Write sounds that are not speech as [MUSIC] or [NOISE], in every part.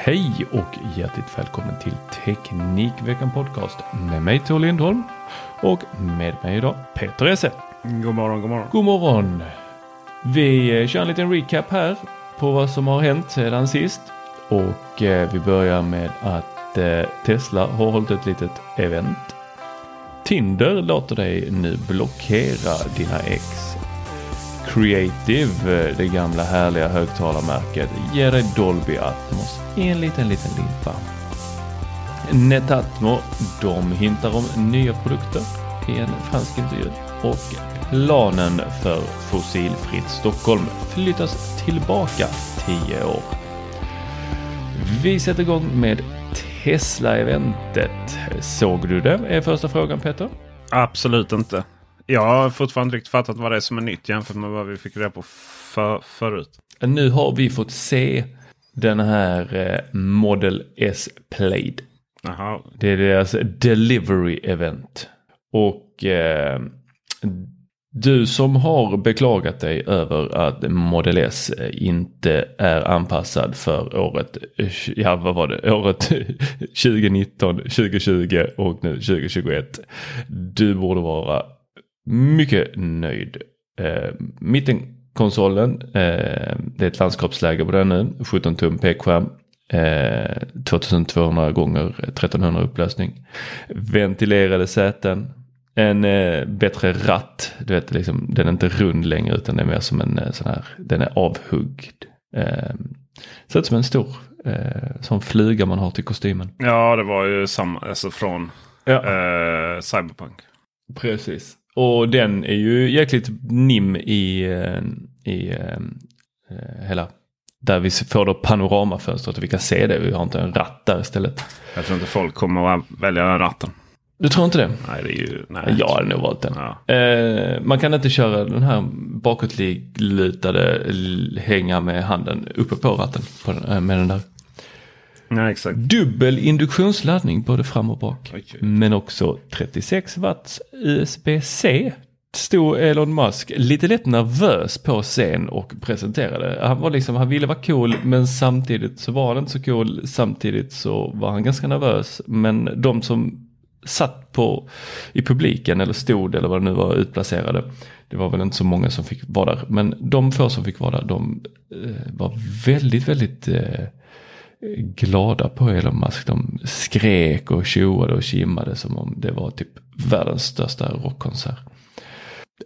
Hej och hjärtligt välkommen till Teknikveckan Podcast med mig Tor Lindholm och med mig idag Peter Esse. God morgon, god morgon. God morgon! Vi eh, kör en liten recap här på vad som har hänt sedan sist och eh, vi börjar med att eh, Tesla har hållit ett litet event. Tinder låter dig nu blockera dina ex. Creative, eh, det gamla härliga högtalarmärket, ger dig Dolby Atmos i en liten, liten limpa. Netatmo, de hintar om nya produkter i en fransk intervju och planen för fossilfritt Stockholm flyttas tillbaka 10 år. Vi sätter igång med Tesla-eventet. Såg du det? Är första frågan Peter. Absolut inte. Jag har fortfarande inte riktigt fattat vad det är som är nytt jämfört med vad vi fick reda på för, förut. Nu har vi fått se den här eh, Model S Played. Jaha. Det är deras delivery event. Och eh, du som har beklagat dig över att Model S inte är anpassad för året, ja vad var det, [LAUGHS] året 2019, 2020 och nu 2021. Du borde vara mycket nöjd. Eh, mittenkonsolen, eh, det är ett landskapsläge på den nu, 17 tum pekskärm. Eh, 2200 gånger 1300 upplösning. Ventilerade säten. En eh, bättre ratt. Du vet, liksom, den är inte rund längre utan det är mer som en eh, sån här, den är avhuggd. Eh, ser ut som en stor eh, sån fluga man har till kostymen. Ja, det var ju samma, alltså från Ja. eh, Cyberpunk. Precis. Och den är ju jäkligt nim i, eh, i eh, eh, hela där vi får då panoramafönstret och vi kan se det. Vi har inte en ratt där istället. Jag tror inte folk kommer att välja ratten. Du tror inte det? Nej, det är ju... Nej. Jag hade nog valt den. Ja. Eh, man kan inte köra den här bakåtlutade hänga med handen uppe på ratten på den, eh, med den där. Exakt. Dubbel induktionsladdning både fram och bak. Oj, oj. Men också 36 watts USB-C. Stod Elon Musk lite lätt nervös på scen och presenterade. Han var liksom, han ville vara cool men samtidigt så var han inte så cool. Samtidigt så var han ganska nervös. Men de som satt på i publiken eller stod eller vad det nu var utplacerade. Det var väl inte så många som fick vara där. Men de få som fick vara där de eh, var väldigt, väldigt eh, glada på Elon Musk. De skrek och tjoade och kimmade som om det var typ världens största rockkonsert.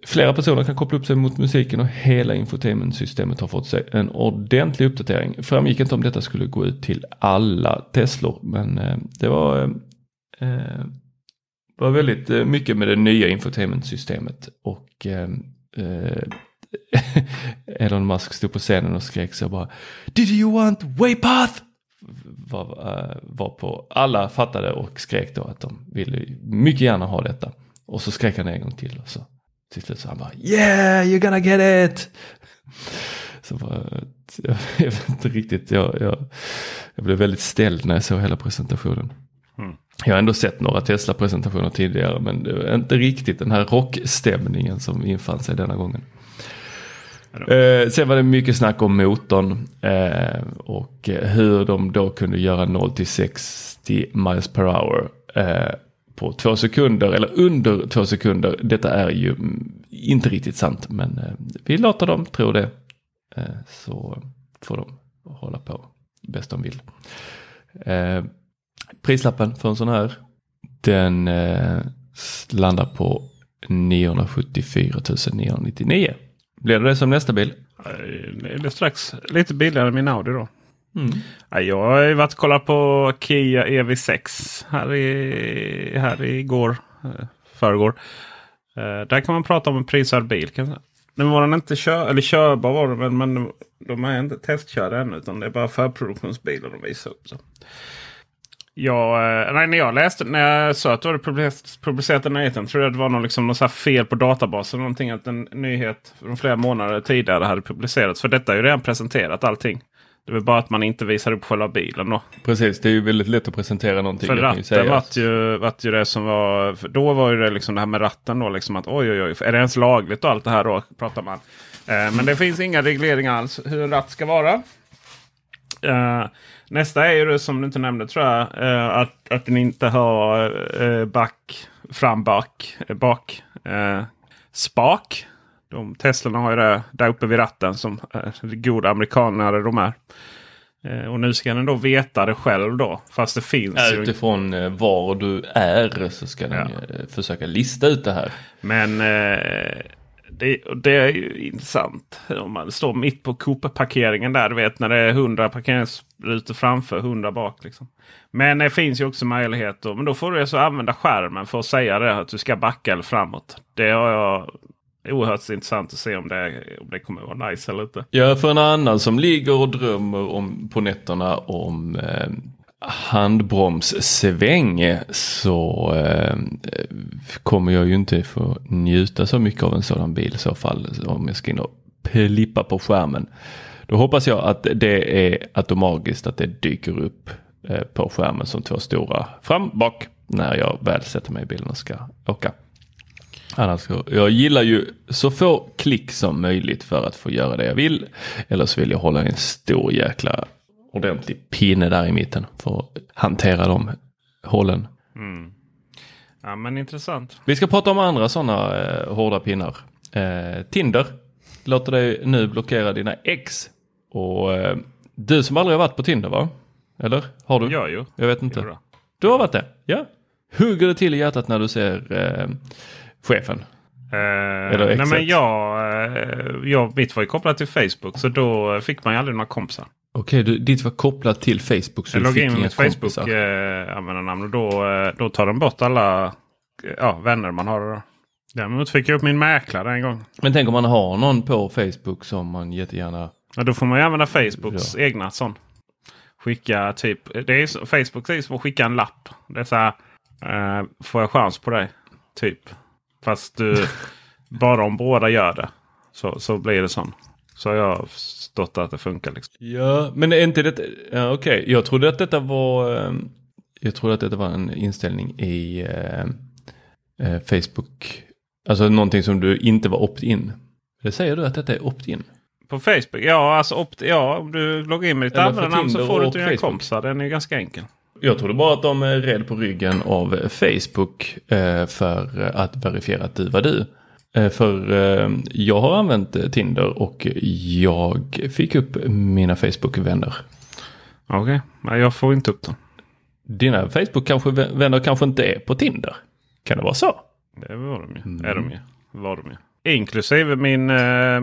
Flera personer kan koppla upp sig mot musiken och hela infotainmentsystemet har fått sig en ordentlig uppdatering. Framgick inte om detta skulle gå ut till alla Teslor men eh, det var, eh, eh var väldigt eh, mycket med det nya infotainmentsystemet och eh, [LAUGHS] Elon Musk stod på scenen och skrek så bara Did you want Waypath? Var, eh, var på, alla fattade och skrek då att de ville mycket gärna ha detta. Och så skrek han en gång till och så till slut så han bara Yeah you're gonna get it! Så var, jag, [LAUGHS] jag vet inte riktigt. Jag, jag, jag blev väldigt ställd när jag såg hela presentationen. Mm. Jag har ändå sett några Tesla-presentationer tidigare men det var inte riktigt den här rockstämningen som infann sig denna gången. Eh, sen var det mycket snack om motorn eh, och eh, hur de då kunde göra 0 till 60 miles per hour eh, på två sekunder eller under två sekunder. Detta är ju mm, inte riktigt sant men eh, vi låter dem tro det. Eh, så får de hålla på bäst de vill. Eh, prislappen för en sån här den eh, landar på 974 999. Blir det det som nästa bil? Det är strax lite billigare än min Audi då. Mm. Ja, jag har ju varit och kollat på Kia EV6 här, i, här igår. eh, Förrgår. Eh, där kan man prata om en prisvärd bil. Kan. Nu var den inte kör, eller körbar var den väl, men de är inte testkörda ännu. Utan det är bara förproduktionsbilar de visar upp. Så. Jag, eh, nej, när jag läste, när jag såg att du hade publicerat, den nyheten. Tror jag det var någon, liksom, någon fel på databasen. Någonting att en nyhet från flera månader tidigare hade publicerats. För detta är ju redan presenterat allting. Det är bara att man inte visar upp själva bilen då. Precis, det är ju väldigt lätt att presentera någonting. För ratten vart ju, vart ju det som var... Då var ju det liksom det här med ratten då. Liksom att oj oj oj, är det ens lagligt och allt det här då? Pratar man. Eh, men det finns inga regleringar alls hur en ratt ska vara. Eh, nästa är ju det som du inte nämnde tror jag. eh, att, att den inte har uh, back, fram back, eh, bak. eh, spak. De Teslorna har ju det där uppe vid ratten som goda amerikanare de är. Eh, och nu ska den då veta det själv då. Fast det finns Ja, ju. Utifrån eh, var du är så ska den Ja. eh, försöka lista ut det här. Men eh, det, det är ju intressant. Om man står mitt på Coop-parkeringen där. Du vet när det är 100 parkeringsrutor framför, 100 bak. Liksom. Men det finns ju också möjligheter. Men då får du alltså använda skärmen för att säga det. Att du ska backa eller framåt. Det har jag oerhört intressant att se om det, om det kommer vara nice eller inte. Ja, för en annan som ligger och drömmer om, på nätterna om eh, handbromssväng så eh, kommer jag ju inte få njuta så mycket av en sådan bil i så fall. Om jag ska in och plippa på skärmen. Då hoppas jag att det är automatiskt att det dyker upp eh, på skärmen som två stora fram, bak när jag väl sätter mig i bilen och ska åka. Annars jag gillar ju så få klick som möjligt för att få göra det jag vill. Eller så vill jag hålla en stor jäkla ordentlig pinne där i mitten för att hantera de hålen. Ja men intressant. Vi ska prata om andra sådana eh, hårda pinnar. Eh, Tinder låter dig nu blockera dina ex. Och eh, du som aldrig har varit på Tinder va? Eller? Har du? Ja ju. Jag vet inte. Jo. Du har varit det? Ja. Hugger det till i hjärtat när du ser eh, chefen? Eh, Eller nej men jag, eh, jag, mitt var ju kopplat till Facebook så då fick man ju aldrig några kompisar. Okej, du, ditt var kopplat till Facebook så Jag loggade in med mitt Facebook kompisar. eh, och då, då tar de bort alla ja, vänner man har. Däremot fick jag upp min mäklare en gång. Men tänk om man har någon på Facebook som man jättegärna... Ja, då får man ju använda Facebooks egna sån. Skicka typ. Det är, så- Facebook är som att skicka en lapp. Det är så här. Eh, får jag chans på dig? Typ. Fast du, bara om båda gör det. Så, så blir det sån. Så har jag förstått att det funkar. Liksom. Ja, men är inte det... Ja, Okej, jag trodde att detta var... eh, Jag trodde att detta var en inställning i eh, eh, Facebook. Alltså någonting som du inte var opt-in. Det säger du att detta är opt-in? På Facebook? Ja, alltså opt, ja, om du loggar in med ditt användarnamn så får du och dina kompisar. Den är ju ganska enkel. Jag trodde bara att de är rädd på ryggen av Facebook eh, för att verifiera att du var du. Eh, för eh, jag har använt Tinder och jag fick upp mina Facebook-vänner. Okej, okay. jag får inte upp den. Dina Facebook-vänner kanske inte är på Tinder. Kan det vara så? Det var de ju. Mm. Är de ju. Var de ju. Inklusive min,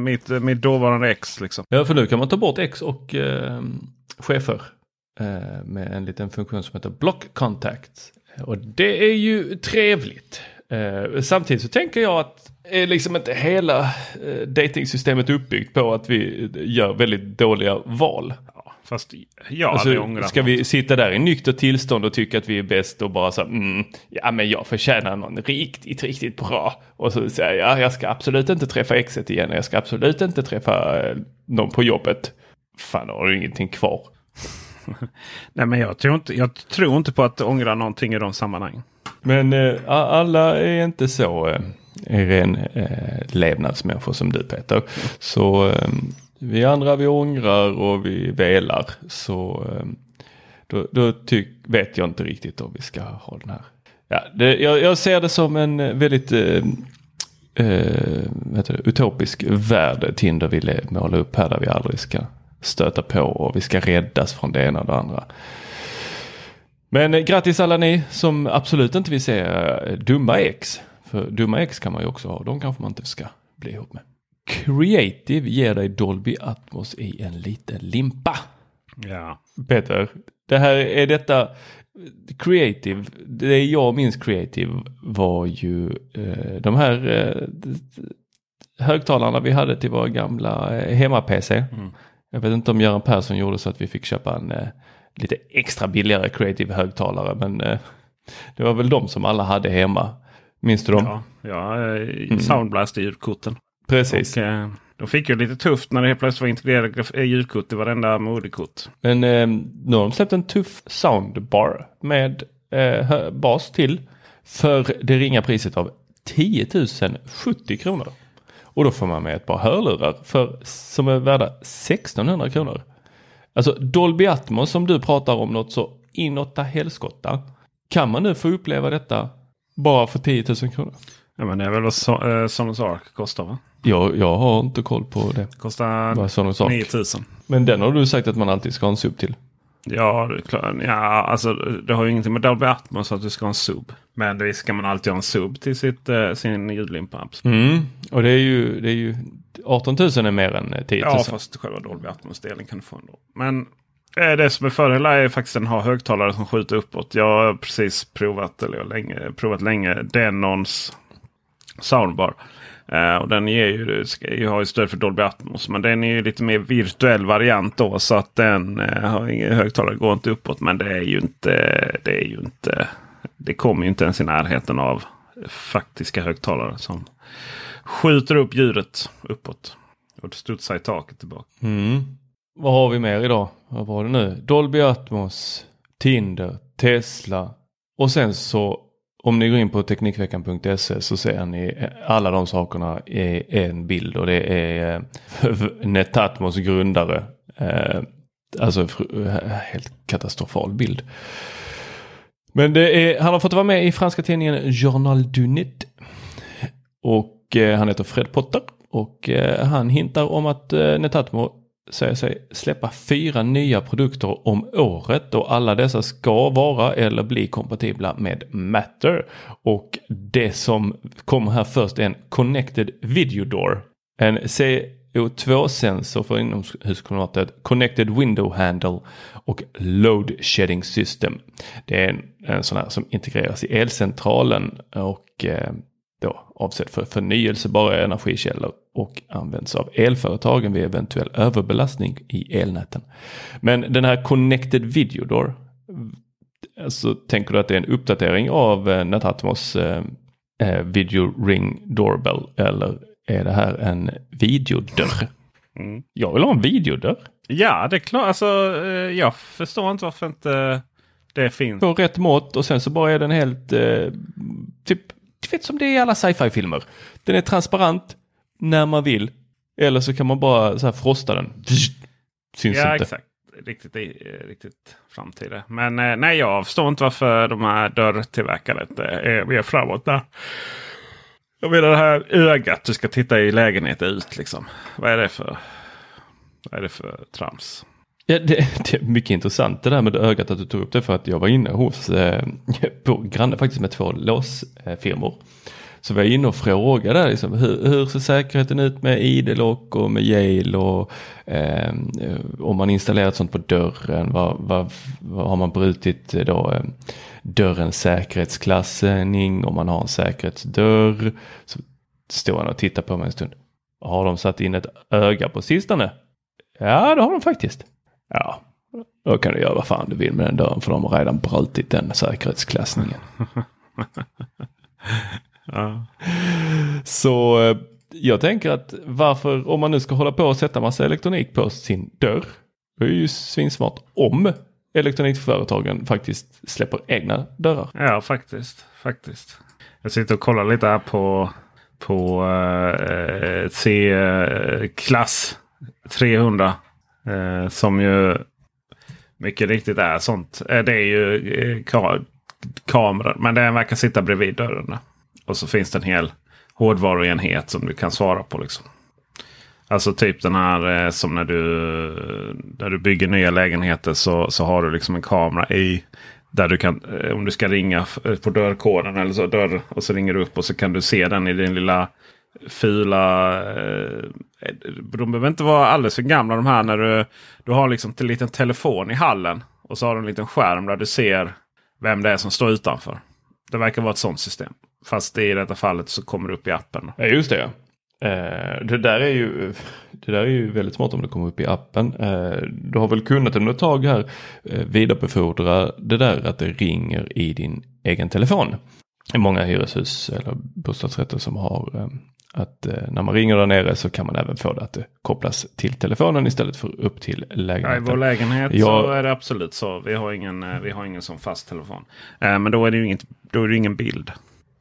mitt, mitt dåvarande ex. Liksom. Ja, för nu kan man ta bort ex och eh, chefer med en liten funktion som heter Block Contact. Och det är ju trevligt. Eh, samtidigt så tänker jag att är liksom inte hela eh, datingsystemet uppbyggt på att vi gör väldigt dåliga val. Ja, fast jag hade Alltså, ångrat ska något. vi sitta där i nyktert tillstånd och tycka att vi är bäst och bara så mm, ja men jag förtjänar någon riktigt, riktigt bra. Och så säger jag, ja, jag ska absolut inte träffa exet igen, jag ska absolut inte träffa eh, någon på jobbet. fan då har du ingenting kvar. [LAUGHS] Nej, men jag tror, inte, jag tror inte på att ångra någonting i de sammanhangen. Men eh, alla är inte så eh, ren eh, levnadsmänniskor som du Peter. Så eh, vi andra vi ångrar och vi velar. Så eh, då, då tyck, vet jag inte riktigt om vi ska ha den här. Ja, det, jag, jag ser det som en eh, väldigt eh, eh, vet du, utopisk värld Tinder ville måla upp här där vi aldrig ska stöta på och vi ska räddas från det ena och det andra. Men eh, grattis alla ni som absolut inte vill se eh, dumma ex. För dumma ex kan man ju också ha. De kanske man inte ska bli ihop med. Creative ger dig Dolby Atmos i en liten limpa. Ja. Peter, det här är detta Creative, det jag minns Creative var ju eh, de här eh, högtalarna vi hade till våra gamla eh, hemma-PC. Mm. Jag vet inte om Göran Persson gjorde så att vi fick köpa en eh, lite extra billigare Creative högtalare men eh, det var väl de som alla hade hemma. Minns du dem? Ja, ja eh, Soundblast-ljudkorten. Precis. Och, eh, de fick ju lite tufft när det helt plötsligt var integrerade eh, ljudkort i varenda moderkort. Men eh, nu har de släppt en tuff soundbar med eh, bas till för det ringa priset av 10 070 kronor. Och då får man med ett par hörlurar för, som är värda 1600 kronor. Alltså Dolby Atmos som du pratar om något så inåtta helskotta. Kan man nu få uppleva detta bara för 10 000 kronor? Ja, men det är väl vad so eh, Sonos Arc kostar va? Jag, jag har inte koll på det. Kostar Vad Sonos Arc. 9000. Men den har du sagt att man alltid ska ha en sub till. Ja, det är klart. ja, alltså det har ju ingenting med Dolby Atmos att du ska ha en sub. Men visst ska man alltid ha en sub till sitt, eh, sin ljudlimpa. Mm. Och det är ju, det är ju 18 000 är mer än 10 000. Ja, fast själva Dolby Atmos-delen kan du få ändå. Men eh, det som är fördel är faktiskt att den har högtalare som skjuter uppåt. Jag har precis provat, eller jag har länge, provat länge, Denons soundbar. Uh, och den ger ju, ska ju ju stöd för Dolby Atmos. Men den är ju lite mer virtuell variant då. Så att den uh, har ingen högtalare, går inte uppåt. Men det är ju inte, det är ju inte, det kommer ju inte ens i närheten av faktiska högtalare som skjuter upp ljudet uppåt. Och studsar i taket tillbaka. Mm. Vad har vi mer idag? Vad var det nu? Dolby Atmos, Tinder, Tesla och sen så om ni går in på Teknikveckan.se så ser ni eh, alla de sakerna i en bild och det är eh, [LAUGHS] Netatmos grundare. Eh, alltså helt katastrofal bild. Men det är, han har fått vara med i franska tidningen Journal du Net. Och han heter Fred Potter. Och han hintar om att Netatmo säger sig släppa fyra nya produkter om året och alla dessa ska vara eller bli kompatibla med Matter. Och det som kommer här först är en Connected Video Door. En CO2-sensor för inomhusklimatet, Connected Window Handle och Load Shedding System. Det är en, en sån här som integreras i elcentralen och eh, då avsedd för förnyelsebara energikällor och används av elföretagen vid eventuell överbelastning i elnäten. Men den här Connected Video Door, alltså tänker du att det är en uppdatering av eh, Netatmos eh, eh, Video Ring Doorbell eller är det här en videodörr? Mm. Jag vill ha en videodörr. Ja, det är klart. Alltså, eh, jag förstår inte varför inte det finns. På rätt mått och sen så bara är den helt eh, typ, du vet som det är i alla sci-fi filmer. Den är transparent när man vill. Eller så kan man bara så här frosta den. Syns Ja, inte. exakt. Riktigt, eh, riktigt framtida. Men eh, nej, jag förstår inte varför de här dörrtillverkarna inte är mer framåt där. Jag menar det här ögat du ska titta i lägenheten ut liksom. Vad är det för, vad är det för trams? Ja, det, det är mycket intressant det där med ögat att du tog upp det för att jag var inne hos eh, på granne faktiskt med två låsfirmor. Så var jag inne och frågade liksom, hur, hur ser säkerheten ut med ID-lock och med Yale och eh, om man installerat sånt på dörren, vad, vad, vad har man brutit eh, då eh, dörrens säkerhetsklassning om man har en säkerhetsdörr. Så står han och tittar på mig en stund. Har de satt in ett öga på sistone? Ja, det har de faktiskt. Ja, då kan du göra vad fan du vill med den dörren för de har redan brutit den säkerhetsklassningen. [LAUGHS] Ja. Så eh, jag tänker att varför, om man nu ska hålla på och sätta massa elektronik på sin dörr, Det är ju svinsmart om elektronikföretagen faktiskt släpper egna dörrar. Ja, faktiskt. faktiskt. Jag sitter och kollar lite här på, på uh, C-klass 300. Eh, som ju mycket riktigt är sånt. Eh, det är ju eh, ka kameror. Men den verkar sitta bredvid dörren. Och så finns det en hel hårdvaruenhet som du kan svara på. Liksom. Alltså typ den här eh, som när du, när du bygger nya lägenheter så, så har du liksom en kamera i. Där du kan, eh, om du ska ringa på dörrkoden eller så, dörr, och så ringer du upp och så kan du se den i din lilla fula... Eh, de behöver inte vara alldeles för gamla de här. när Du, du har liksom en liten telefon i hallen. Och så har du en liten skärm där du ser vem det är som står utanför. Det verkar vara ett sånt system. Fast i detta fallet så kommer det upp i appen. Ja just det. Eh, det, där är ju, det där är ju väldigt smart om det kommer upp i appen. Eh, du har väl kunnat under ett tag här eh, vidarebefordra det där att det ringer i din egen telefon. Det är många hyreshus eller bostadsrätter som har eh, att eh, när man ringer där nere så kan man även få det att det kopplas till telefonen istället för upp till lägenheten. Ja, I vår lägenhet Jag... så är det absolut så. Vi har ingen, eh, vi har ingen som fast telefon. men då är det ju inget, då är det ingen bild.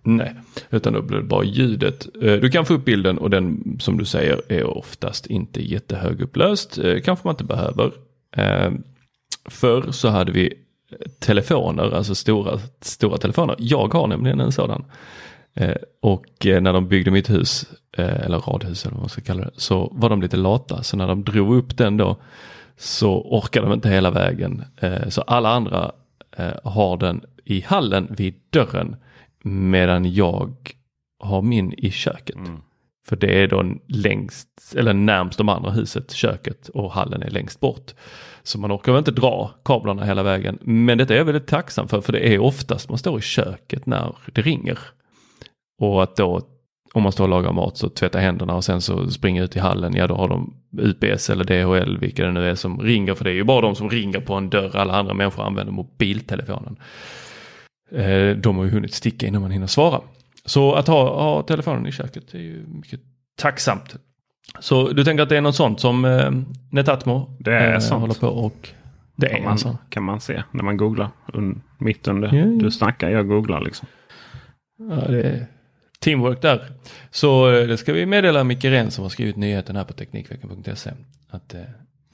Nej, utan då blir det bara ljudet. Eh, du kan få upp bilden och den som du säger är oftast inte jättehögupplöst. Eh, kanske man inte behöver. Eh, förr så hade vi telefoner, alltså stora, stora telefoner. Jag har nämligen en sådan. Och när de byggde mitt hus, eller radhus eller vad man ska kalla det, så var de lite lata. Så när de drog upp den då så orkade de inte hela vägen. Så alla andra har den i hallen vid dörren Medan jag har min i köket. Mm. För det är då längst, eller närmst de andra huset, köket och hallen är längst bort. Så man orkar väl inte dra kablarna hela vägen. Men detta är jag väldigt tacksam för, för det är oftast man står i köket när det ringer. Och att då, om man står och lagar mat, så tvätta händerna och sen så springer ut i hallen, ja då har de UPS eller DHL, vilka det nu är som ringer. För det är ju bara de som ringer på en dörr, alla andra människor använder mobiltelefonen. Eh, de har ju hunnit sticka innan man hinner svara. Så att ha, ha telefonen i köket är ju mycket tacksamt. Så du tänker att det är något sånt som eh, Netatmo det är eh, sånt. håller på och det är man, sån. kan man se när man googlar. Un, mitt under. Ja. Du snackar, jag googlar liksom. Ja, det är teamwork där. Så eh, det ska vi meddela Micke Ren som har skrivit nyheten här på Teknikveckan.se. Att eh,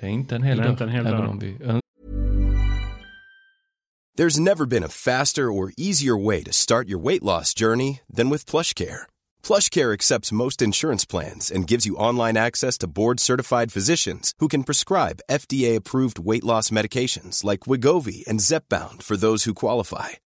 det är inte en hel dörr. Även om vi There's never been a faster or easier way to start your weight loss journey than with PlushCare. PlushCare accepts most insurance plans and gives you online access to board-certified physicians who can prescribe FDA-approved weight loss medications like Wigovi and Zepbound for those who qualify.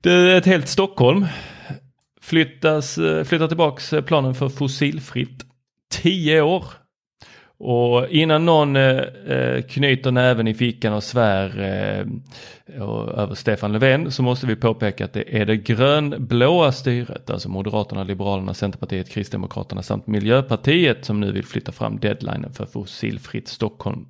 Det är ett helt Stockholm flyttas, eh, flyttar tillbaks eh, planen för fossilfritt. Tio år. Och innan någon eh, eh knyter näven i fickan och svär eh, över Stefan Löfven så måste vi påpeka att det är det grönblåa styret, alltså Moderaterna, Liberalerna, Centerpartiet, Kristdemokraterna samt Miljöpartiet som nu vill flytta fram deadlinen för fossilfritt Stockholm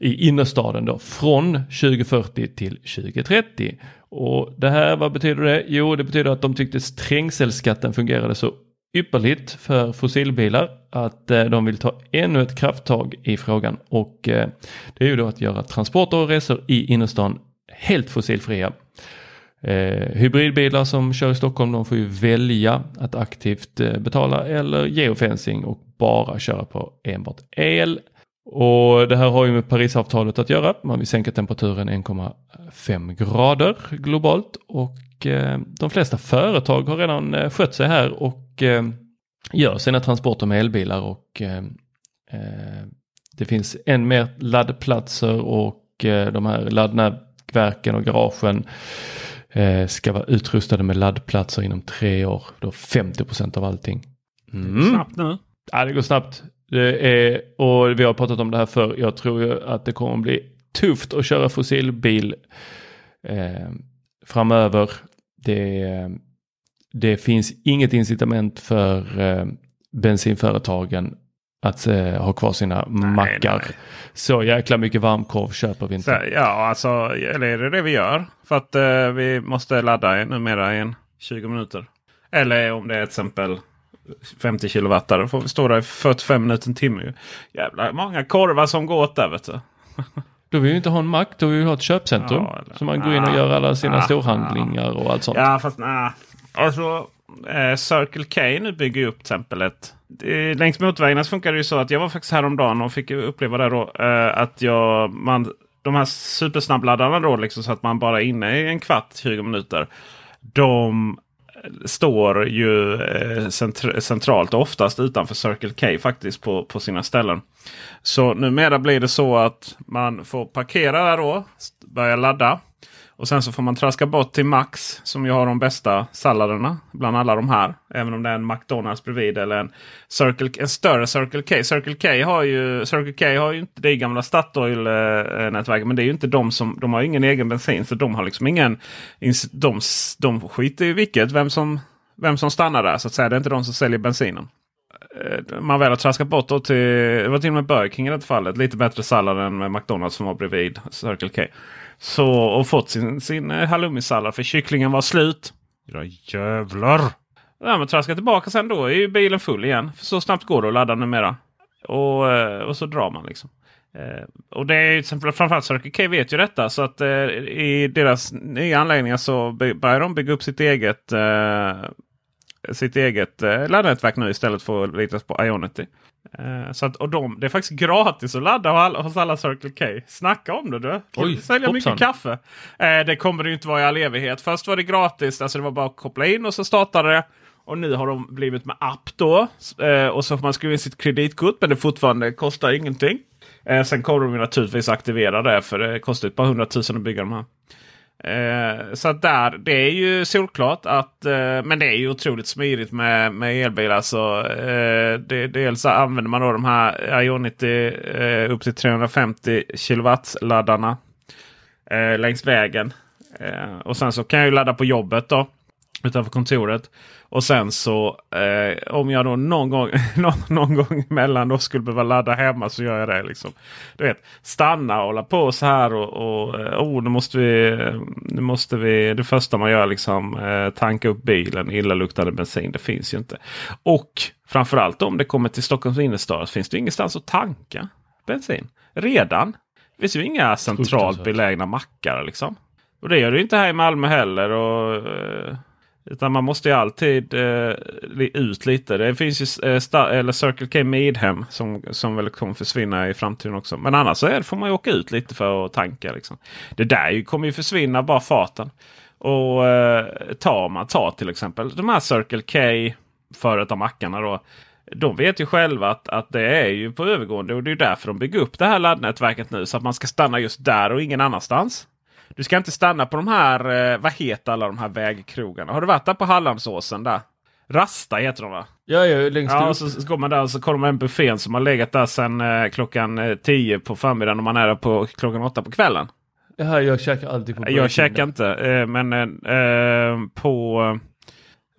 i innerstaden då från 2040 till 2030. Och det här, vad betyder det? Jo, det betyder att de tyckte trängselskatten fungerade så ypperligt för fossilbilar att eh, de vill ta ännu ett krafttag i frågan och eh, det är ju då att göra transporter och resor i innerstan helt fossilfria. Eh, hybridbilar som kör i Stockholm de får ju välja att aktivt betala eller geofencing och bara köra på enbart el. Och det här har ju med Parisavtalet att göra. Man vill sänka temperaturen 1,5 grader globalt och eh, de flesta företag har redan eh, skött sig här och eh, gör sina transporter med elbilar och eh, eh, det finns än mer laddplatser och eh, de här laddnätverken och garagen ska vara utrustade med laddplatser inom tre år. Då 50% av allting. Mm. Snabbt nu. Ja, det går snabbt. Det är, och vi har pratat om det här för jag tror ju att det kommer bli tufft att köra fossilbil eh, framöver. Det, det finns inget incitament för eh, bensinföretagen att eh, ha kvar sina nej, mackar. Nej. Så jäkla mycket varmkorv köper vi inte. Så, ja, alltså, eller är det det vi gör? För att eh, vi måste ladda numera i 20 minuter. Eller om det är ett exempel 50 kilowattare. Får stå där i 45 minuter, en timme. Jävla många korvar som går åt där vet du. Då vill vi inte ha en mack, då vill vi ha ett köpcentrum. Ja, eller, så man går in och gör alla sina ah, storhandlingar och allt sånt. Ja fast nej. Alltså eh, Circle K nu bygger upp till exempel ett eh, Längs motorvägarna funkar det ju så att jag var faktiskt häromdagen och fick uppleva det då. Eh, att jag, man, de här supersnabbladdarna då liksom så att man bara är inne i en kvart, 20 minuter. De står ju eh, centralt oftast utanför Circle K faktiskt på, på sina ställen. Så numera blir det så att man får parkera där då, börja ladda. Och sen så får man traska bort till Max som ju har de bästa salladerna bland alla de här. Även om det är en McDonalds bredvid eller en, Circle, en större Circle K. Circle K har ju, Circle K har ju inte det gamla Statoil-nätverket. Men det är ju inte de som, de har ingen egen bensin. Så de har liksom ingen, de, de skiter i vilket, vem som, vem som stannar där så att säga. Det är inte de som säljer bensinen eh, man väl har traskat bort då till, det var till och med Burger King i det fallet. Lite bättre sallad än med McDonalds som var bredvid Circle K. Så, och fått sin, sin eh, halloumisallad för kycklingen var slut. Ja jävlar! Ja, men traska tillbaka sen då är ju bilen full igen. För så snabbt går det att ladda numera. Och, eh, och så drar man liksom. Eh, och det är till exempel framförallt Circle K vet ju detta. Så att eh, i deras nya anläggningar så börjar de bygga upp sitt eget eh, sitt eget eh, laddnätverk nu istället för att lita på Ionity. Eh, så att, och de, det är faktiskt gratis att ladda hos alla Circle K. Snacka om det du! Oj, sälja mycket kaffe. Eh, det kommer det ju inte vara i all evighet. Först var det gratis, alltså det var bara att koppla in och så startade det. Och nu har de blivit med app då. Eh, och så får man skriva in sitt kreditkort men det fortfarande kostar ingenting. Eh, sen kommer de naturligtvis aktivera det för det kostar ett par hundratusen att bygga de här. Eh, så att där, det är ju solklart att, eh, men det är ju otroligt smidigt med, med elbilar. Alltså, eh, det, dels använder man då de här Ionity eh, upp till 350 kW-laddarna eh, längs vägen. Eh, och sen så kan jag ju ladda på jobbet då utanför kontoret. Och sen så eh, om jag då någon gång, [LAUGHS] någon, någon gång emellan då skulle behöva ladda hemma så gör jag det. Liksom. Du vet, stanna och hålla på så här och, och oh, nu måste vi, nu måste vi. Det första man gör liksom eh, tanka upp bilen, illaluktande bensin. Det finns ju inte. Och framförallt om det kommer till Stockholms innerstad finns det ingenstans att tanka bensin. Redan. Det finns ju inga centralt belägna mackar liksom. Och det gör det inte här i Malmö heller. Och, eh, utan man måste ju alltid eh, ut lite. Det finns ju eh, eller Circle K Midhem som, som väl kommer försvinna i framtiden också. Men annars så är, får man ju åka ut lite för att tanka. Liksom. Det där kommer ju försvinna bara farten. Och eh, tar man tar till exempel de här Circle K före av mackarna. Då, de vet ju själva att, att det är ju på övergående och det är därför de bygger upp det här laddnätverket nu. Så att man ska stanna just där och ingen annanstans. Du ska inte stanna på de här, eh, vad heter alla de här vägkrogarna? Har du varit där på Hallandsåsen där? Rasta heter de va? Ja, ja längst ja, upp. Så, så går man där och så kollar man en buffén som har legat där sedan eh, klockan 10 eh, på förmiddagen och man är där på klockan 8 på kvällen. Ja, jag käkar alltid på Jag käkar inte, eh, men eh, på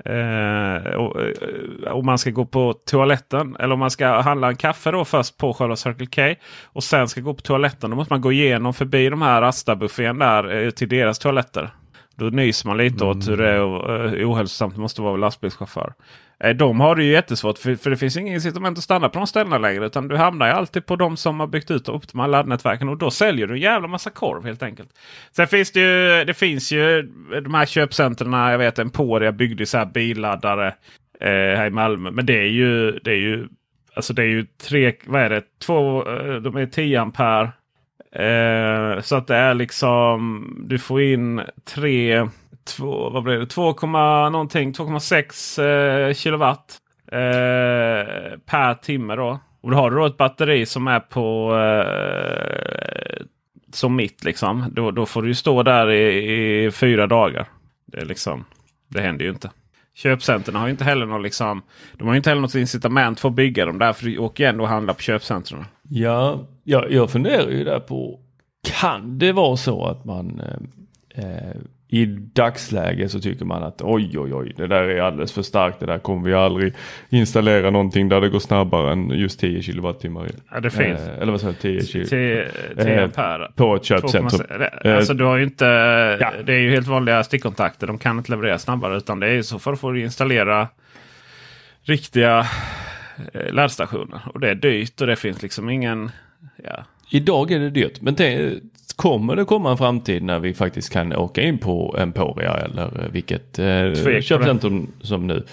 Eh, och, eh, om man ska gå på toaletten eller om man ska handla en kaffe då först på själva Circle K. Och sen ska gå på toaletten. Då måste man gå igenom förbi de här Rasta-buffén där eh, till deras toaletter. Då nyser man lite mm. åt hur det är och, eh, ohälsosamt det måste vara lastbilschaufför. Eh, de har det ju jättesvårt för, för det finns inget incitament att stanna på de ställena längre. Utan du hamnar ju alltid på de som har byggt ut och optimala laddnätverken. Och då säljer du en jävla massa korv helt enkelt. Sen finns det ju, det finns ju de här köpcentren. Jag vet Emporia byggde så här billaddare eh, här i Malmö. Men det är ju, det är ju, alltså det är ju tre, vad är det, två, eh, de är 10 ampere. Eh, så att det är liksom, du får in tre två, vad blir det? 2, någonting 2,6 eh, kilowatt eh, per timme. då. Och då har du då ett batteri som är på eh, som mitt. liksom. Då, då får du stå där i, i, fyra dagar. Det, är liksom, det händer ju inte. Köpcentren har ju inte heller något, liksom, de har inte heller något incitament för att bygga dem. Därför du åker ändå och handlar på köpcentren. Ja, jag, jag funderar ju där på kan det vara så att man eh, eh i dagsläget så tycker man att oj oj oj det där är alldeles för starkt. Det där kommer vi aldrig installera någonting där det går snabbare än just 10 kilowattimmar. Ja, det finns. Eh, eller vad säger 10 kilo? 10, 10 ampere. På ett köpcentrum. Alltså du har ju inte. Ja. Det är ju helt vanliga stickkontakter. De kan inte leverera snabbare utan det är så för att få installera riktiga eh, laddstationer. Och det är dyrt och det finns liksom ingen. Ja. Idag är det dyrt men det, kommer det komma en framtid när vi faktiskt kan åka in på Emporia eller vilket eh, köpcentrum som nu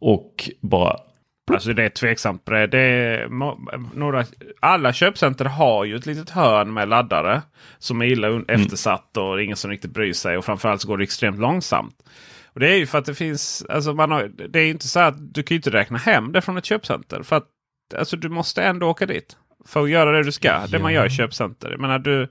och bara Alltså det är tveksamt. Det är, några, alla köpcenter har ju ett litet hörn med laddare. Som är illa mm. eftersatt och ingen som riktigt bryr sig. Och framförallt så går det extremt långsamt. Och Det är ju för att det finns, alltså man har, det är inte så att du kan inte räkna hem det från ett köpcenter. För att alltså du måste ändå åka dit. För att göra det du ska. Ja. Det man gör i köpcenter. Jag menar, du,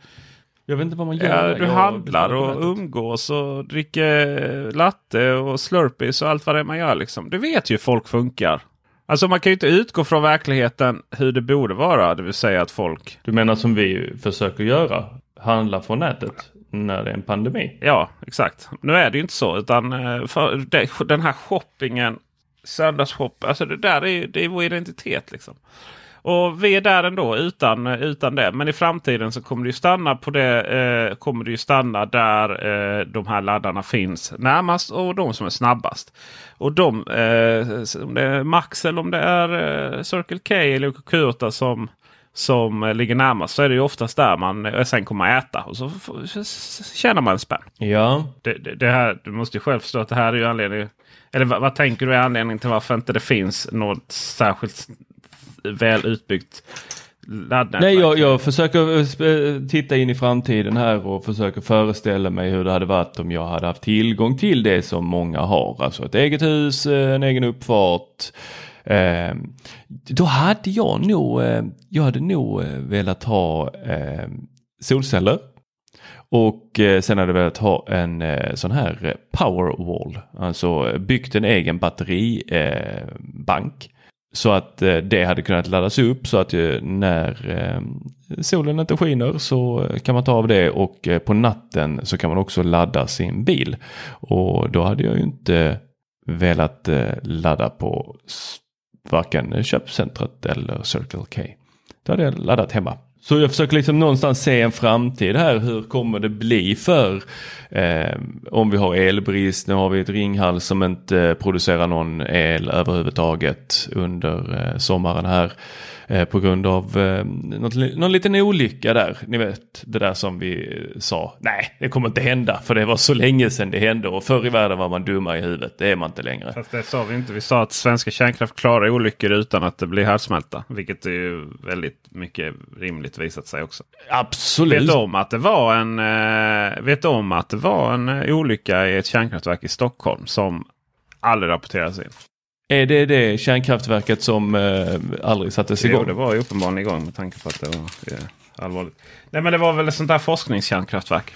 jag vet inte vad man gör. Ja, du jag handlar och umgås och dricker latte och slurpees och allt vad det är man gör. Liksom. Du vet ju hur folk funkar. Alltså man kan ju inte utgå från verkligheten hur det borde vara. Det vill säga att folk... Du menar som vi försöker göra? Handla från nätet? När det är en pandemi? Ja, exakt. Nu är det ju inte så. Utan eh, den här shoppingen, söndagsshopping. Alltså det där är, det är vår identitet. liksom. Och vi är där ändå utan, utan det. Men i framtiden så kommer det ju stanna på det. Eh, kommer det ju stanna där eh, de här laddarna finns närmast och de som är snabbast. Och de, eh, om det är Max eller om det är eh, Circle K eller Kyoto som som ligger närmast så är det ju oftast där man eh, sen kommer att äta. Och så tjänar man en spänn. Ja. Det, det, det, här, du måste ju själv förstå att det här är ju anledningen. Eller vad, vad, tänker du är anledningen till varför inte det finns något särskilt väl utbyggt laddnätverk? Nej, jag, jag försöker eh, titta in i framtiden här och försöker föreställa mig hur det hade varit om jag hade haft tillgång till det som många har. Alltså ett eget hus, eh, en egen uppfart. Eh, då hade jag nog, eh, jag hade nog eh, velat ha eh, solceller. Och sen hade jag velat ha en sån här powerwall, alltså byggt en egen batteribank. Så att eh, det hade kunnat laddas upp så att eh, när eh, solen inte skiner så kan man ta av det och på natten så kan man också ladda sin bil. Och då hade jag ju inte velat ladda på varken köpcentret eller Circle K. Då hade jag laddat hemma. Så jag försöker liksom någonstans se en framtid här. Hur kommer det bli för eh, om vi har elbrist. Nu har vi ett Ringhals som inte eh, producerar någon el överhuvudtaget under eh, sommaren här. Eh, på grund av eh, något, någon liten olycka där. Ni vet det där som vi sa. Nej, det kommer inte hända för det var så länge sedan det hände och förr i världen var man dumma i huvudet. Det är man inte längre. Fast det sa vi inte. Vi sa att svenska kärnkraft klarar olyckor utan att det blir härdsmälta. Vilket är ju väldigt mycket rimligt visat sig också. Absolut. Vet om att det var en, eh, vet om att det var en eh, olycka i ett kärnkraftverk i Stockholm som aldrig rapporterades in? Är det det kärnkraftverket som eh, aldrig sattes igång? Jo, det var ju uppenbarligen igång med tanke på att det var eh, allvarligt. Nej, men det var väl ett sånt där forskningskärnkraftverk.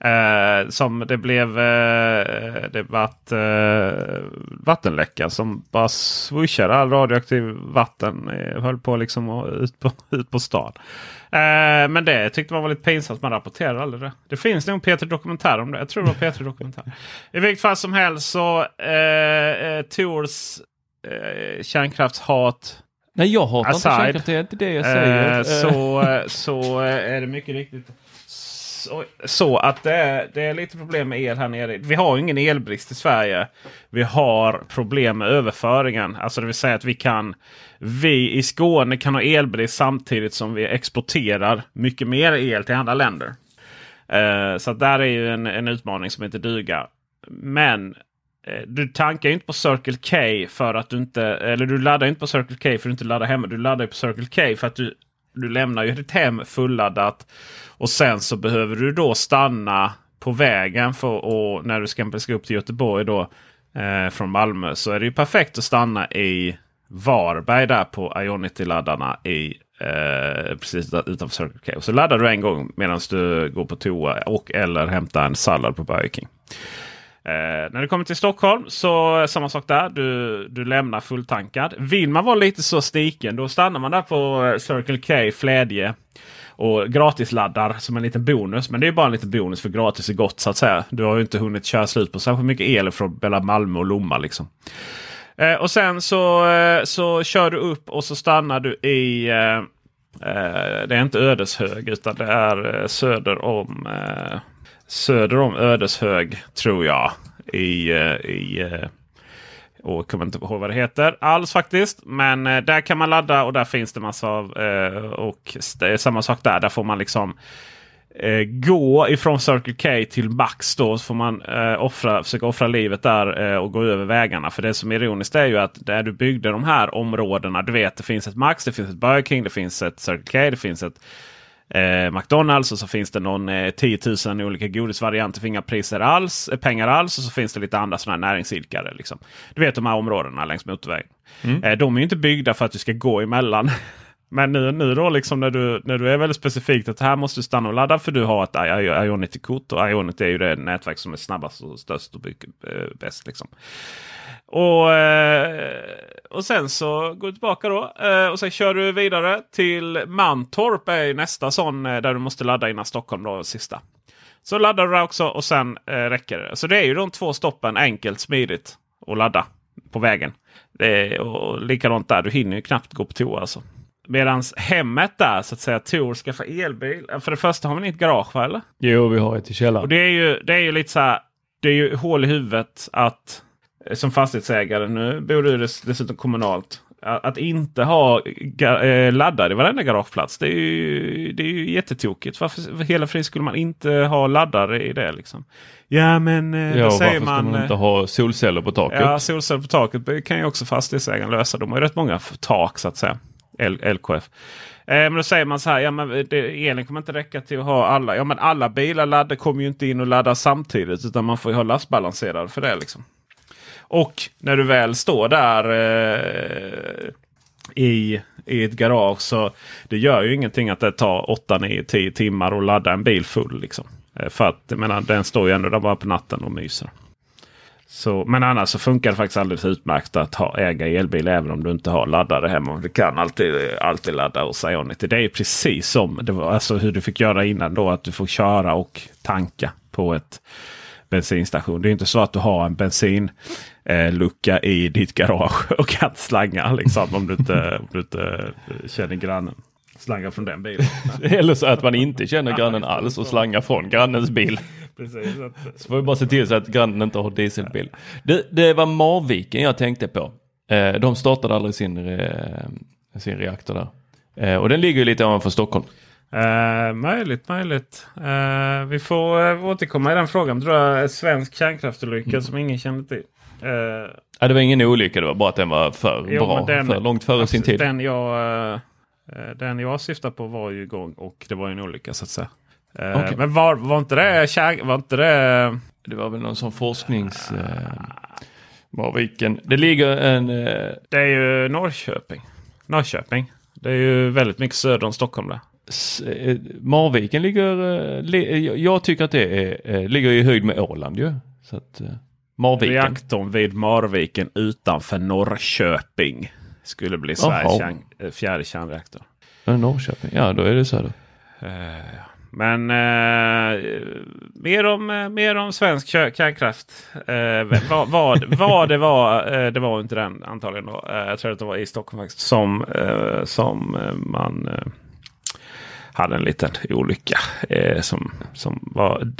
Eh, som det blev eh, det vart, eh, vattenläcka som bara swishade all radioaktiv vatten. Eh, höll på liksom ut på, [LAUGHS] ut på stan. Eh, men det tyckte man var lite pinsamt. Man rapporterade aldrig det. Det finns nog en Peter Dokumentär om det. Jag tror det var Peter Dokumentär. [LAUGHS] I vilket fall som helst så eh, eh, Tors eh, kärnkraftshat Nej, jag hatar inte Aside. kärnkraft. Det är inte det jag säger. Eh, så, eh, så är det mycket riktigt så, så att det är, det är lite problem med el här nere. Vi har ju ingen elbrist i Sverige. Vi har problem med överföringen. Alltså det vill säga att vi kan vi i Skåne kan ha elbrist samtidigt som vi exporterar mycket mer el till andra länder. Uh, så att där är ju en, en utmaning som inte duga. Men eh, du tankar ju inte på Circle K för att du inte, eller du laddar inte på Circle K för att du inte laddar hemma. Du laddar ju på Circle K för att du, du lämnar ju ditt hem fulladdat. Och sen så behöver du då stanna på vägen för och när du ska, ska upp till Göteborg då eh, från Malmö så är det ju perfekt att stanna i Varberg där på Ionity-laddarna i eh, precis utanför Circle K. Och så laddar du en gång medan du går på toa och eller hämtar en sallad på Burger King. Eh, när du kommer till Stockholm så samma sak där. Du, du lämnar fulltankad. Vill man vara lite så stiken då stannar man där på eh, Circle K Flädje. Och gratisladdar som en liten bonus. Men det är bara en liten bonus för gratis är gott så att säga. Du har ju inte hunnit köra slut på särskilt mycket el från mellan Malmö och Lomma. Liksom. Eh, och sen så, eh, så kör du upp och så stannar du i eh, eh, det är inte Ödeshög utan det är eh, söder om eh, söder om Ödeshög tror jag. I, eh, i eh, och kommer inte ihåg vad det heter alls faktiskt. Men eh, där kan man ladda och där finns det massa av. Eh, och det är samma sak där. Där får man liksom eh, gå ifrån Circle K till Max. Då så får man eh, offra, försöka offra livet där eh, och gå över vägarna. För det som är ironiskt är ju att där du byggde de här områdena. Du vet det finns ett Max, det finns ett Burger King, det finns ett Circle K, det finns ett eh, McDonalds och så finns det någon eh, 10 000 olika godisvarianter för inga priser alls, eh, pengar alls. Och så finns det lite andra sådana här näringsidkare. Liksom. Du vet de här områdena längs motorvägen. Eh, de är ju inte byggda för att du ska gå emellan. [LAUGHS] Men nu, nu då liksom när du, när du är väldigt specifikt att här måste du stanna och ladda för du har ett Ionity-kort. Och Ionity är ju det nätverk som är snabbast och störst och bygger, eh, bäst. Liksom. Och, eh, och sen så går du tillbaka då. Eh, och sen kör du vidare till Mantorp. är nästa sån där du måste ladda innan Stockholm. Då, sista. Så laddar du där också och sen räcker det. Så det är ju de två stoppen enkelt, smidigt att ladda på vägen. Det är, och likadant där, du hinner ju knappt gå på toa. Alltså. Medan hemmet där, så att säga, Tor skaffa elbil. För det första har man inte garage va, eller? Jo, vi har ett i Och källaren. det är ju, det är ju lite så här. Det är ju hål i huvudet att eh, som fastighetsägare, nu bor du dess, dessutom kommunalt. Att, inte ha eh, laddare i varenda garageplats. Det är ju, det är ju jättetokigt. Varför hela fri skulle man inte ha laddare i det? Liksom? Ja men eh, Ja, då varför säger ska man... man eh, inte ha solceller på taket? Ja, solceller på taket kan ju också fastighetsägaren lösa. De har ju rätt många tak så att säga. L- LKF. Eh, men då säger man så här, ja, men det, elen kommer inte räcka till att ha alla. Ja, men alla bilar laddar, kommer ju inte in och laddar samtidigt. Utan man får ju ha lastbalanserare för det. Liksom. Och när du väl står där eh, i, i ett garage så det gör ju ingenting att det tar 8, 9, 10 timmar att ladda en bil full. Liksom. Eh, för att jag menar, den står ju ändå där bara på natten och myser. Så, men annars så funkar det faktiskt alldeles utmärkt att ha, äga elbil även om du inte har laddare hemma. Du kan alltid, alltid ladda hos Ionity. Det är precis som det var, alltså hur du fick göra innan då. Att du får köra och tanka på ett bensinstation. Det är inte så att du har en bensinlucka eh, i ditt garage [LAUGHS] och kan slanga liksom, om, du inte, om du inte känner grannen. Slanga från den bilen. [LAUGHS] Eller så att man inte känner grannen alls och slangar från grannens bil. [LAUGHS] Precis, att, Så får vi bara se till så att grannen inte har dieselbil. Det, det var Marviken jag tänkte på. Eh, de startade aldrig sin eh, sin reaktor där. Eh, och den ligger ju lite ovanför Stockholm. Eh, möjligt, möjligt. Eh, vi får eh, återkomma i den frågan. Tror jag svensk kärnkraftsolycka Mm. som ingen kände till. Eh, Ja, det var ingen olycka, det var bara att den var för Jo, bra. den- för långt före sin tid. Den jag, den jag syftar på var ju igång och det var en olycka så att säga. Eh, Okej. Men var, var inte det kär, var inte det... Det var väl någon sån forsknings... Eh, Marviken. Det ligger en... Eh, Det är ju Norrköping. Norrköping. Det är ju väldigt mycket söder om Stockholm där. eh, Marviken ligger... Eh, li, jag- tycker att det är, eh, ligger i höjd med Åland ju. Så att, eh, Marviken. Reaktorn vid Marviken utanför Norrköping skulle bli Sveriges kärn, eh, fjärde kärnreaktor. Ja, Norrköping. Ja, då är det söder. Eh, Men eh, mer, om, eh, mer om svensk kärnkraft. Eh, vad, vad, [LAUGHS] vad det var, eh, det var inte den antagligen då. Jag tror att det var i Stockholm faktiskt. Som, som man hade en liten olycka. Eh, som, som var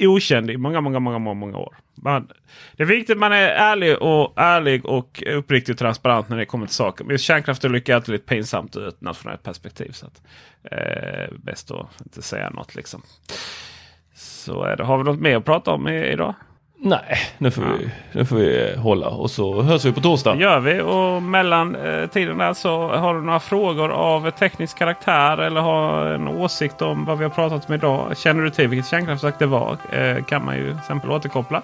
okänd i många, många, många, många, många år. Man, det är viktigt att man är ärlig och, ärlig och uppriktig och transparent när det kommer till saker. Men kärnkraftsolycka är alltid lite pinsamt ur ett nationellt perspektiv. Så att, eh, bäst att inte säga något liksom. Så är det. Har vi något mer att prata om idag? Nej, nu får, vi, nu får vi eh, hålla och så hörs vi på torsdag. Det gör vi. Och mellan eh, tiden där så har du några frågor av teknisk karaktär eller har en åsikt om vad vi har pratat om idag. Känner du till vilket kärnkraftverk det var eh, kan man ju till exempel återkoppla.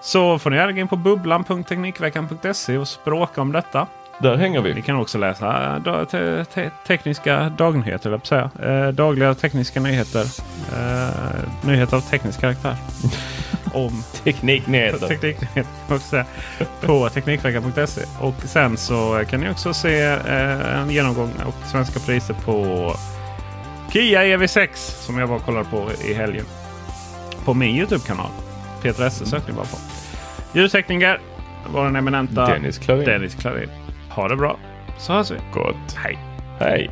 Så får ni gärna gå in på bubblan.teknikveckan.se och språka om detta. Där hänger Ni vi. kan också läsa eh, da- te te tekniska dagnyheter, säga. Eh, dagliga tekniska nyheter. Eh, nyheter av teknisk karaktär. [LAUGHS] om Tekniknyheter. Tekniknyheter också säga, på Teknikveckan.se. Och sen så kan ni också se eh, en genomgång och svenska priser på Kia EV6 som jag var och kollade på i helgen. På min Youtube-kanal. Peter Esse sökte ni bara på. Ljudtekniker var den eminenta Dennis Klarin. Dennis Klarin. Ha det bra så hörs vi. Gott. Hej! Hej.